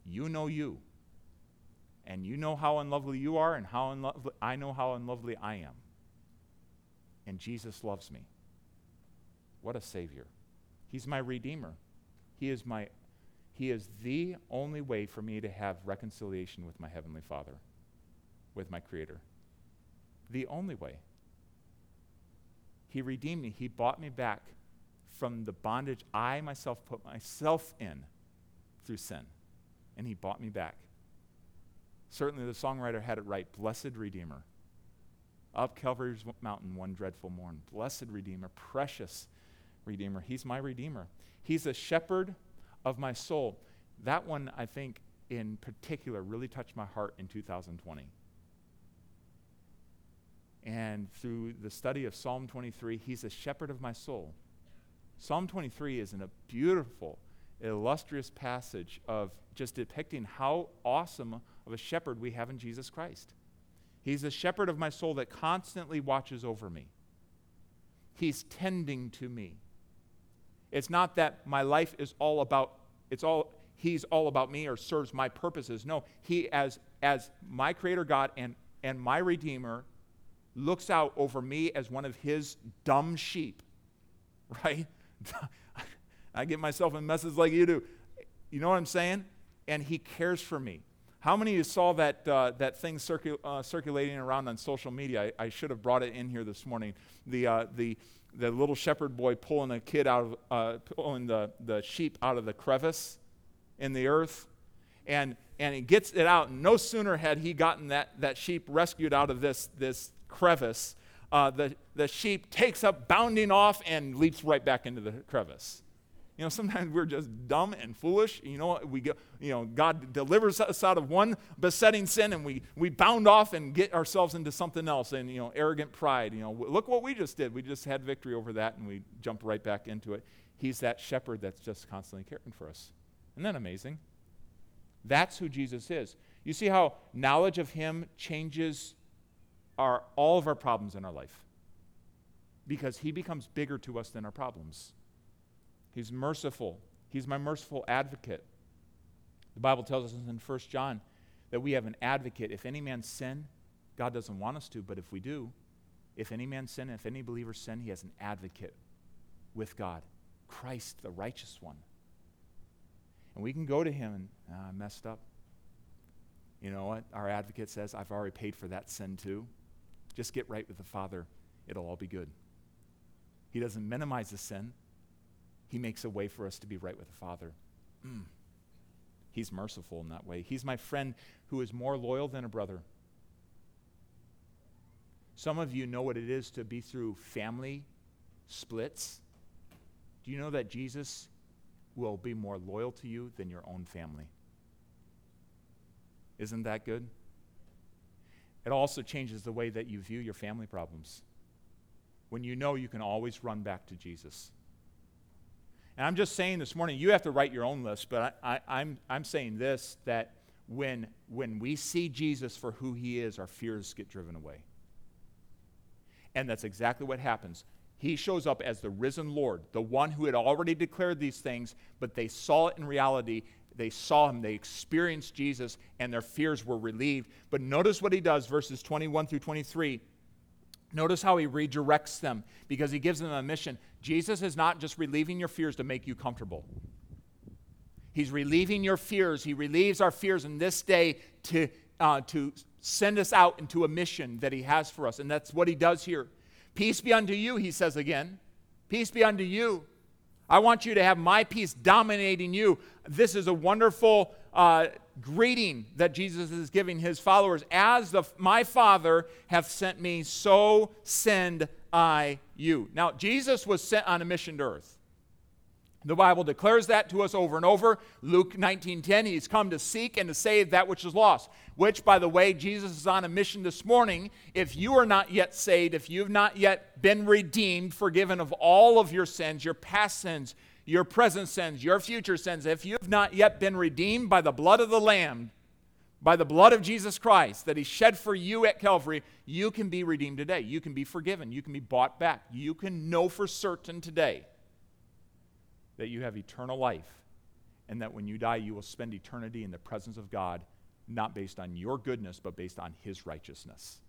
You know you. And you know how unlovely you are, and how unlovely, I know how unlovely I am. And Jesus loves me. What a Savior. He's my Redeemer. He is, my, he is the only way for me to have reconciliation with my Heavenly Father, with my Creator. The only way. He redeemed me. He bought me back from the bondage I myself put myself in through sin. And he bought me back. Certainly, the songwriter had it right Blessed Redeemer. Up Calvary's mountain one dreadful morn. Blessed Redeemer, precious Redeemer. He's my Redeemer. He's a shepherd of my soul. That one, I think, in particular, really touched my heart in 2020. And through the study of Psalm 23, he's a shepherd of my soul. Psalm 23 is in a beautiful illustrious passage of just depicting how awesome of a shepherd we have in Jesus Christ. He's a shepherd of my soul that constantly watches over me. He's tending to me. It's not that my life is all about it's all he's all about me or serves my purposes. No, he as as my creator God and and my redeemer looks out over me as one of his dumb sheep. Right? I get myself in messes like you do. You know what I'm saying? And he cares for me. How many of you saw that, uh, that thing circu- uh, circulating around on social media? I, I, should have brought it in here this morning. The, uh, the, the little shepherd boy pulling a kid out of, uh, pulling the, the sheep out of the crevice in the earth. And, and he gets it out. No sooner had he gotten that, that sheep rescued out of this, this crevice, uh, the, the sheep takes up bounding off and leaps right back into the crevice. You know, sometimes we're just dumb and foolish. You know, what? we go, you know, God delivers us out of one besetting sin and we, we bound off and get ourselves into something else and, you know, arrogant pride. You know, look what we just did. We just had victory over that and we jump right back into it. He's that shepherd that's just constantly caring for us. Isn't that amazing? That's who Jesus is. You see how knowledge of him changes our, all of our problems in our life because he becomes bigger to us than our problems. He's merciful. He's my merciful advocate. The Bible tells us in 1 John that we have an advocate. If any man sin, God doesn't want us to, but if we do, if any man sin, if any believer sin, he has an advocate with God, Christ, the righteous one. And we can go to him and, oh, I messed up. You know what? Our advocate says, I've already paid for that sin too. Just get right with the Father. It'll all be good. He doesn't minimize the sin, he makes a way for us to be right with the Father. Mm. He's merciful in that way. He's my friend who is more loyal than a brother. Some of you know what it is to be through family splits. Do you know that Jesus will be more loyal to you than your own family? Isn't that good? It also changes the way that you view your family problems. When you know you can always run back to Jesus. And I'm just saying this morning, you have to write your own list, but I, am I'm, I'm saying this that when, when we see Jesus for who he is, our fears get driven away. And that's exactly what happens. He shows up as the risen Lord, the one who had already declared these things, but they saw it in reality. They saw him, they experienced Jesus, and their fears were relieved. But notice what he does, verses 21 through 23. Notice how he redirects them because he gives them a mission. Jesus is not just relieving your fears to make you comfortable. He's relieving your fears. He relieves our fears in this day to, uh, to send us out into a mission that he has for us. And that's what he does here. Peace be unto you, he says again. Peace be unto you. I want you to have my peace dominating you. This is a wonderful uh, greeting that Jesus is giving his followers. As the, my Father hath sent me, so send I you. Now, Jesus was sent on a mission to earth. The Bible declares that to us over and over. Luke 19:10, he's come to seek and to save that which is lost. Which, by the way, Jesus is on a mission this morning. If you are not yet saved, if you've not yet been redeemed, forgiven of all of your sins, your past sins, your present sins, your future sins, if you have not yet been redeemed by the blood of the Lamb, by the blood of Jesus Christ that He shed for you at Calvary, you can be redeemed today. You can be forgiven. You can be bought back. You can know for certain today that you have eternal life and that when you die, you will spend eternity in the presence of God, not based on your goodness, but based on His righteousness.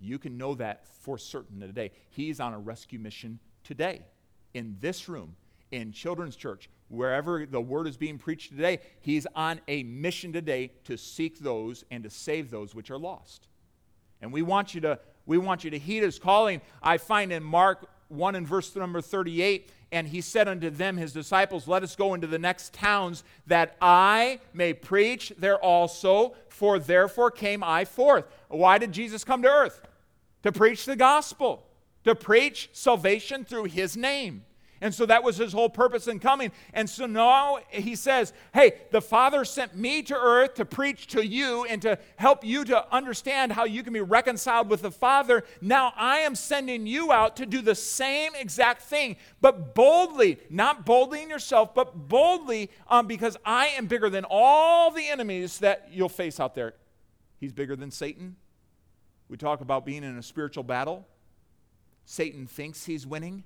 You can know that for certain today. He's on a rescue mission today in this room, in Children's Church, wherever the word is being preached today. He's on a mission today to seek those and to save those which are lost. And we want you to we want you to heed his calling. I find in Mark 1 and verse number 38 and he said unto them, his disciples, Let us go into the next towns, that I may preach there also, for therefore came I forth. Why did Jesus come to earth? To preach the gospel, to preach salvation through his name. And so that was his whole purpose in coming. And so now he says, Hey, the Father sent me to earth to preach to you and to help you to understand how you can be reconciled with the Father. Now I am sending you out to do the same exact thing, but boldly, not boldly in yourself, but boldly um, because I am bigger than all the enemies that you'll face out there. He's bigger than Satan. We talk about being in a spiritual battle. Satan thinks he's winning.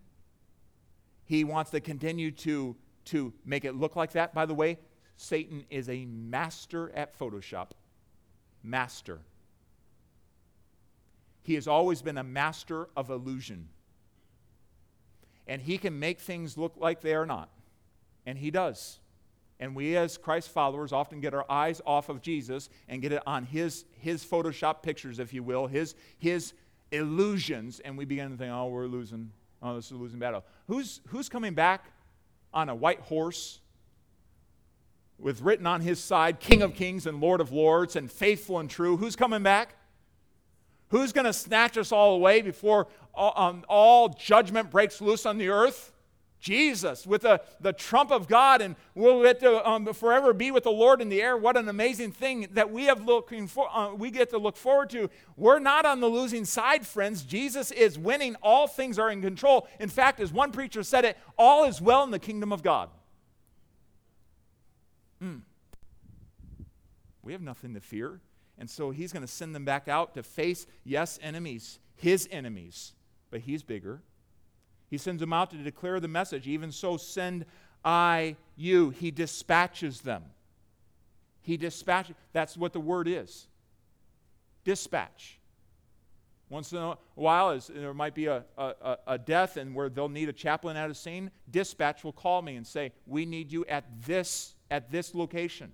He wants to continue to, to make it look like that. By the way, Satan is a master at Photoshop. Master. He has always been a master of illusion. And he can make things look like they are not. And he does. And we, as Christ followers, often get our eyes off of Jesus and get it on his, his Photoshop pictures, if you will, his, his illusions, and we begin to think, oh, we're losing. Oh, this is a losing battle. Who's, who's coming back on a white horse with written on his side, King of Kings and Lord of Lords, and faithful and true? Who's coming back? Who's going to snatch us all away before all, um, all judgment breaks loose on the earth? Jesus with the, the trump of God, and we'll get to um, forever be with the Lord in the air. What an amazing thing that we have looking for, uh, we get to look forward to. We're not on the losing side, friends. Jesus is winning. All things are in control. In fact, as one preacher said it, all is well in the kingdom of God. Mm. We have nothing to fear. And so he's going to send them back out to face, yes, enemies, his enemies, but he's bigger. He sends them out to declare the message. Even so, send I you. He dispatches them. He dispatches. That's what the word is dispatch. Once in a while, there might be a, a, a, death and where they'll need a chaplain at a scene, dispatch will call me and say, We need you at this, at this location.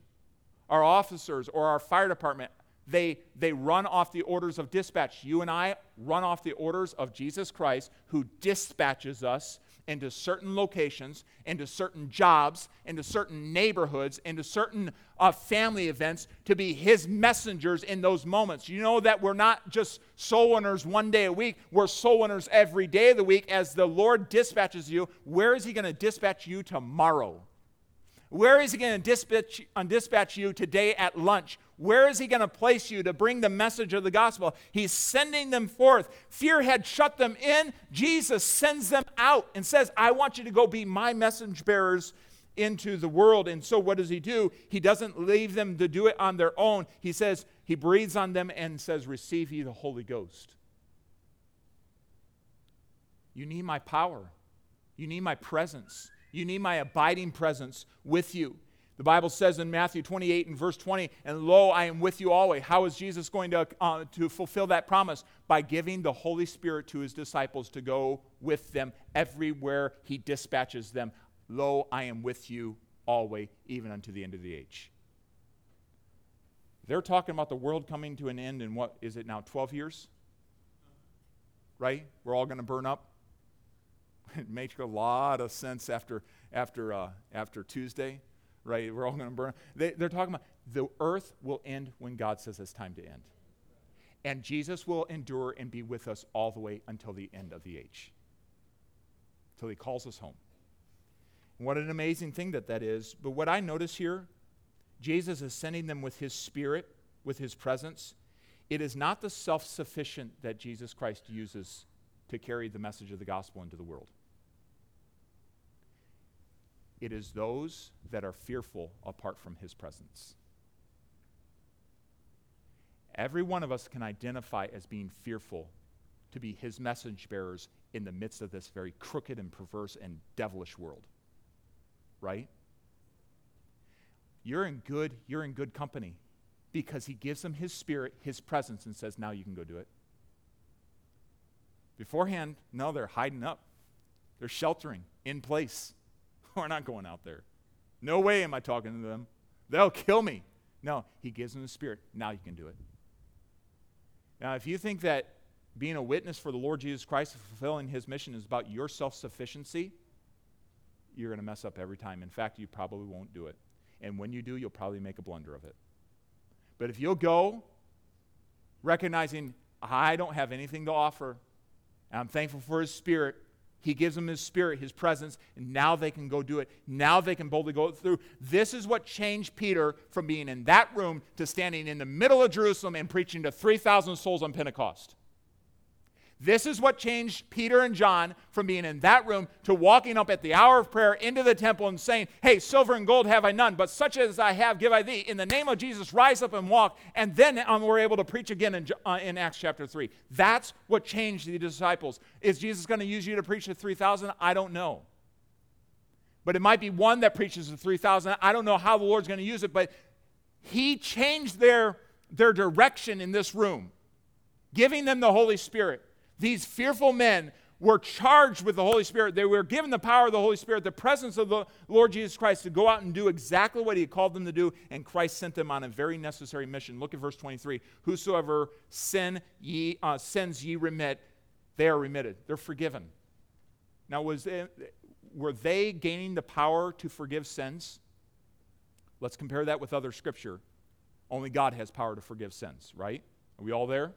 Our officers or our fire department they, they run off the orders of dispatch. You and I run off the orders of Jesus Christ, who dispatches us into certain locations, into certain jobs, into certain neighborhoods, into certain uh, family events to be his messengers in those moments. You know that we're not just soul winners one day a week, we're soul winners every day of the week. As the Lord dispatches you, where is he going to dispatch you tomorrow? Where is he going to dispatch, dispatch you today at lunch? Where is he going to place you to bring the message of the gospel? He's sending them forth. Fear had shut them in. Jesus sends them out and says, I want you to go be my message bearers into the world. And so, what does he do? He doesn't leave them to do it on their own. He says, He breathes on them and says, Receive ye the Holy Ghost. You need my power, you need my presence. You need my abiding presence with you. The Bible says in Matthew 28 and verse 20, and lo, I am with you always. How is Jesus going to, uh, to fulfill that promise? By giving the Holy Spirit to his disciples to go with them everywhere he dispatches them. Lo, I am with you always, even unto the end of the age. They're talking about the world coming to an end in what is it now, 12 years? Right? We're all going to burn up. It makes a lot of sense after, after, uh, after Tuesday, right? We're all going to burn. They, they're talking about the earth will end when God says it's time to end. And Jesus will endure and be with us all the way until the end of the age, until he calls us home. what an amazing thing that that is. But what I notice here, Jesus is sending them with his spirit, with his presence. It is not the self sufficient that Jesus Christ uses to carry the message of the gospel into the world. It is those that are fearful apart from his presence. Every one of us can identify as being fearful to be his message bearers in the midst of this very crooked and perverse and devilish world. Right? You're in good, you're in good company because he gives them his spirit, his presence, and says, Now you can go do it. Beforehand, no, they're hiding up. They're sheltering in place. We're not going out there. No way am I talking to them. They'll kill me. No, he gives them the Spirit. Now you can do it. Now, if you think that being a witness for the Lord Jesus Christ fulfilling his mission is about your self sufficiency, you're going to mess up every time. In fact, you probably won't do it. And when you do, you'll probably make a blunder of it. But if you'll go recognizing, I don't have anything to offer, I'm thankful for his spirit, he gives them His Spirit, His presence, and now they can go do it. Now they can boldly go through. This is what changed Peter from being in that room to standing in the middle of Jerusalem and preaching to 3,000 souls on Pentecost. This is what changed Peter and John from being in that room to walking up at the hour of prayer into the temple and saying, Hey, silver and gold have I none, but such as I have give I thee. In the name of Jesus, rise up and walk. And then um, we're able to preach again in, uh, in Acts chapter 3. That's what changed the disciples. Is Jesus going to use you to preach to 3,000? I don't know. But it might be one that preaches to 3,000. I don't know how the Lord's going to use it, but He changed their, their direction in this room, giving them the Holy Spirit these fearful men were charged with the Holy Spirit. They were given the power of the Holy Spirit, the presence of the Lord Jesus Christ to go out and do exactly what He called them to do. And Christ sent them on a very necessary mission. Look at verse 23. Whosoever sin ye, uh, sins ye remit, they are remitted. They're forgiven. Now, was it, were they gaining the power to forgive sins? Let's compare that with other scripture. Only God has power to forgive sins, right? Are we all there?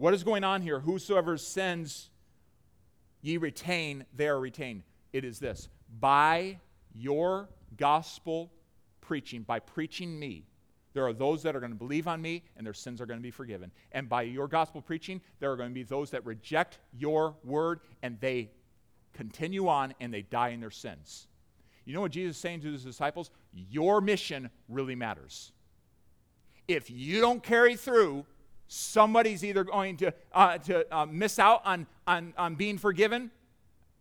What is going on here? Whosoever sins ye retain, they are retained. It is this by your gospel preaching, by preaching me, there are those that are going to believe on me and their sins are going to be forgiven. And by your gospel preaching, there are going to be those that reject your word and they continue on and they die in their sins. You know what Jesus is saying to his disciples? Your mission really matters. If you don't carry through, somebody's either going to, uh, to uh, miss out on, on, on being forgiven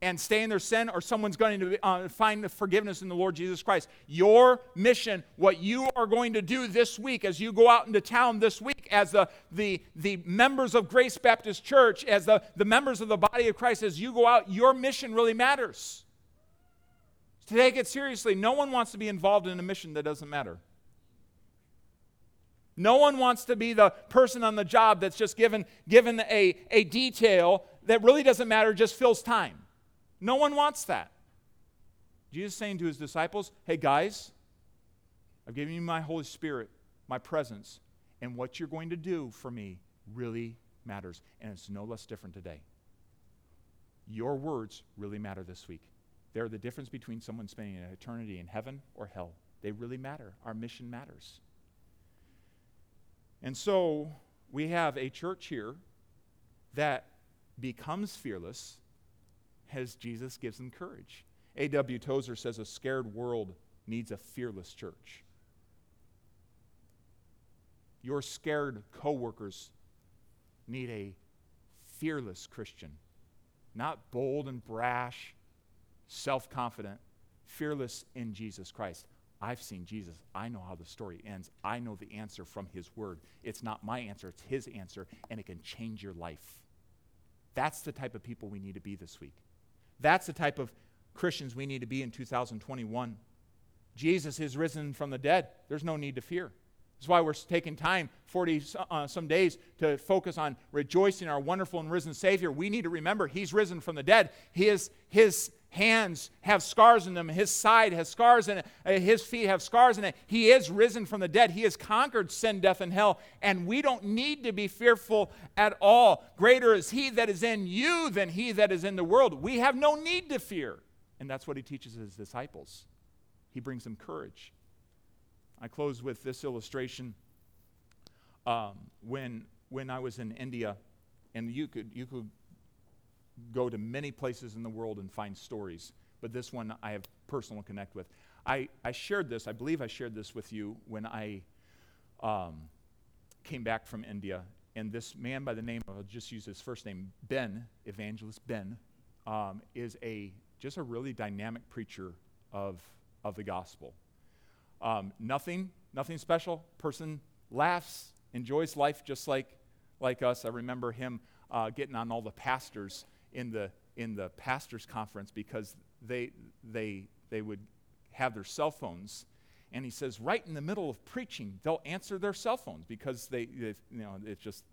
and stay in their sin, or someone's going to uh, find the forgiveness in the Lord Jesus Christ. Your mission, what you are going to do this week as you go out into town this week, as the, the, the members of Grace Baptist Church, as the, the members of the body of Christ, as you go out, your mission really matters. To take it seriously, no one wants to be involved in a mission that doesn't matter. No one wants to be the person on the job that's just given, given a, a detail that really doesn't matter, just fills time. No one wants that. Jesus saying to his disciples, Hey guys, I've given you my Holy Spirit, my presence, and what you're going to do for me really matters. And it's no less different today. Your words really matter this week. They're the difference between someone spending an eternity in heaven or hell. They really matter. Our mission matters. And so we have a church here that becomes fearless as Jesus gives them courage. A.W. Tozer says a scared world needs a fearless church. Your scared coworkers need a fearless Christian, not bold and brash, self confident, fearless in Jesus Christ. I've seen Jesus. I know how the story ends. I know the answer from his word. It's not my answer, it's his answer, and it can change your life. That's the type of people we need to be this week. That's the type of Christians we need to be in 2021. Jesus is risen from the dead. There's no need to fear. That's why we're taking time, 40 uh, some days, to focus on rejoicing our wonderful and risen Savior. We need to remember He's risen from the dead. His, his hands have scars in them. His side has scars in it. Uh, his feet have scars in it. He is risen from the dead. He has conquered sin, death, and hell. And we don't need to be fearful at all. Greater is He that is in you than He that is in the world. We have no need to fear. And that's what He teaches His disciples. He brings them courage. I close with this illustration. Um, when, when I was in India, and you could, you could go to many places in the world and find stories, but this one I have personal connect with. I, I shared this, I believe I shared this with you when I um, came back from India. And this man by the name, I'll just use his first name, Ben, Evangelist Ben, um, is a just a really dynamic preacher of, of the gospel. Um, nothing, nothing special. Person laughs, enjoys life just like, like us. I remember him uh, getting on all the pastors in the, in the pastors' conference because they, they, they would have their cell phones. And he says, right in the middle of preaching, they'll answer their cell phones because they, they you know, it's just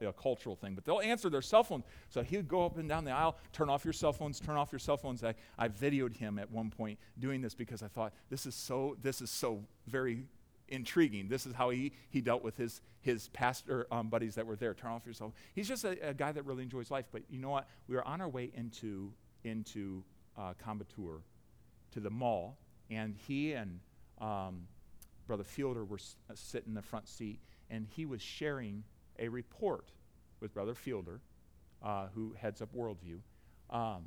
a cultural thing, but they'll answer their cell phones. So he'd go up and down the aisle, turn off your cell phones, turn off your cell phones. I, I videoed him at one point doing this because I thought this is so this is so very intriguing. This is how he, he dealt with his, his pastor um, buddies that were there. Turn off your cell. He's just a, a, guy that really enjoys life. But you know what? We were on our way into, into uh, to the mall, and he and um, Brother Fielder were s- uh, sitting in the front seat, and he was sharing a report with Brother Fielder, uh, who heads up Worldview. Um,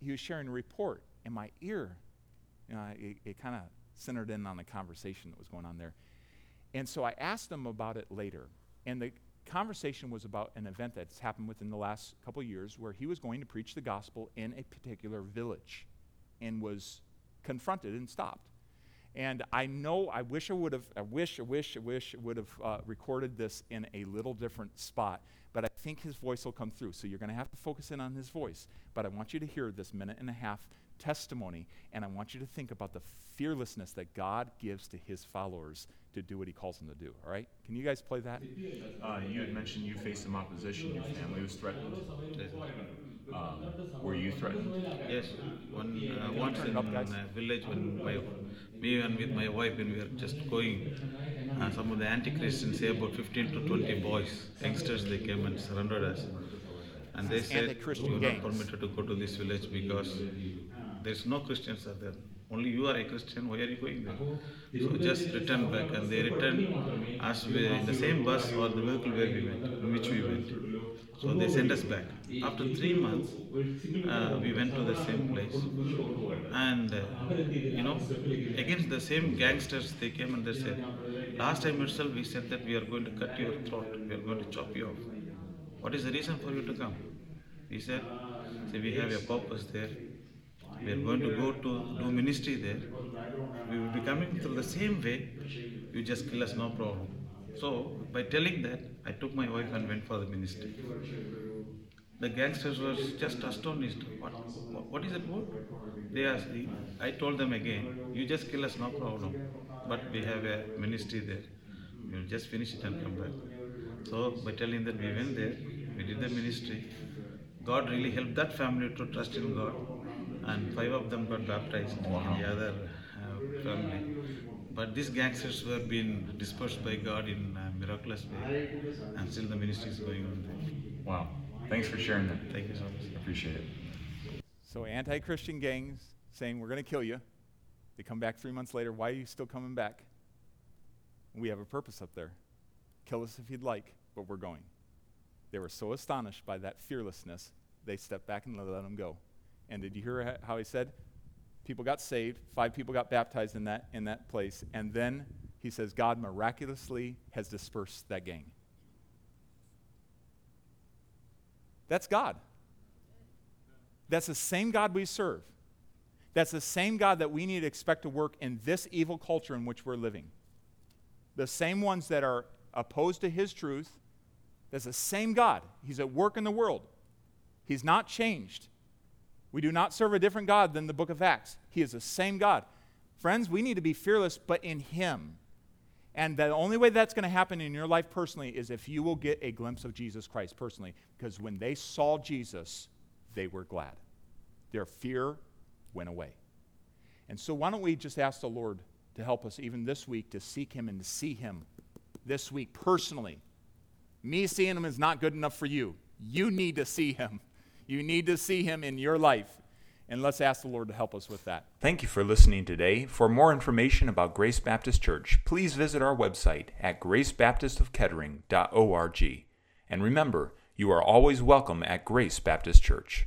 he was sharing a report, and my ear, you know, it, it kind of centered in on the conversation that was going on there. And so I asked him about it later. And the conversation was about an event that's happened within the last couple years where he was going to preach the gospel in a particular village and was confronted and stopped. And I know, I wish I would have, I wish, I wish, I wish I would have uh, recorded this in a little different spot. but I think his voice will come through. So you're going to have to focus in on his voice. But I want you to hear this minute and a half testimony, and I want you to think about the fearlessness that God gives to his followers to do what he calls them to do. All right? Can you guys play that? Uh, you had mentioned you faced some opposition. Your family was threatened. Um, were you threatened? Yes, one uh, once in up, guys? a village when my, me and with my wife when we were just going, uh, some of the anti-Christians, say about 15 to 20 boys, youngsters, they came and surrounded us. And they said, you are not permitted to go to this village because there's no Christians are there. Only you are a Christian, why are you going there? So just return back and they returned us in the same bus or the vehicle where we went, in which we went. So they sent us back. After three months, uh, we went to the same place. And, uh, you know, against the same gangsters, they came and they said, last time itself we said that we are going to cut your throat, we are going to chop you off. What is the reason for you to come? He said, see, we have a purpose there. We are going to go to do ministry there. We will be coming through the same way. You just kill us, no problem. So, by telling that, I took my wife and went for the ministry. The gangsters were just astonished. What, what, is it about? They asked, me. I told them again, you just kill us, no problem. But we have a ministry there. We'll just finish it and come back. So, by telling that we went there, we did the ministry. God really helped that family to trust in God, and five of them got baptized in the other uh, family. But these gangsters were being dispersed by God in a miraculous way, and still the ministry is going on there. Wow. Thanks for sharing that. Thank you so much. Appreciate it. So anti Christian gangs saying, We're going to kill you. They come back three months later. Why are you still coming back? We have a purpose up there. Kill us if you'd like, but we're going. They were so astonished by that fearlessness, they stepped back and let them go. And did you hear how he said? People got saved. Five people got baptized in that, in that place. And then he says, God miraculously has dispersed that gang. That's God. That's the same God we serve. That's the same God that we need to expect to work in this evil culture in which we're living. The same ones that are opposed to his truth, that's the same God. He's at work in the world. He's not changed. We do not serve a different God than the book of Acts. He is the same God. Friends, we need to be fearless, but in Him. And the only way that's going to happen in your life personally is if you will get a glimpse of Jesus Christ personally. Because when they saw Jesus, they were glad. Their fear went away. And so, why don't we just ask the Lord to help us even this week to seek Him and to see Him this week personally? Me seeing Him is not good enough for you. You need to see Him. You need to see Him in your life. And let's ask the Lord to help us with that. Thank you for listening today. For more information about Grace Baptist Church, please visit our website at gracebaptistofkettering.org. And remember, you are always welcome at Grace Baptist Church.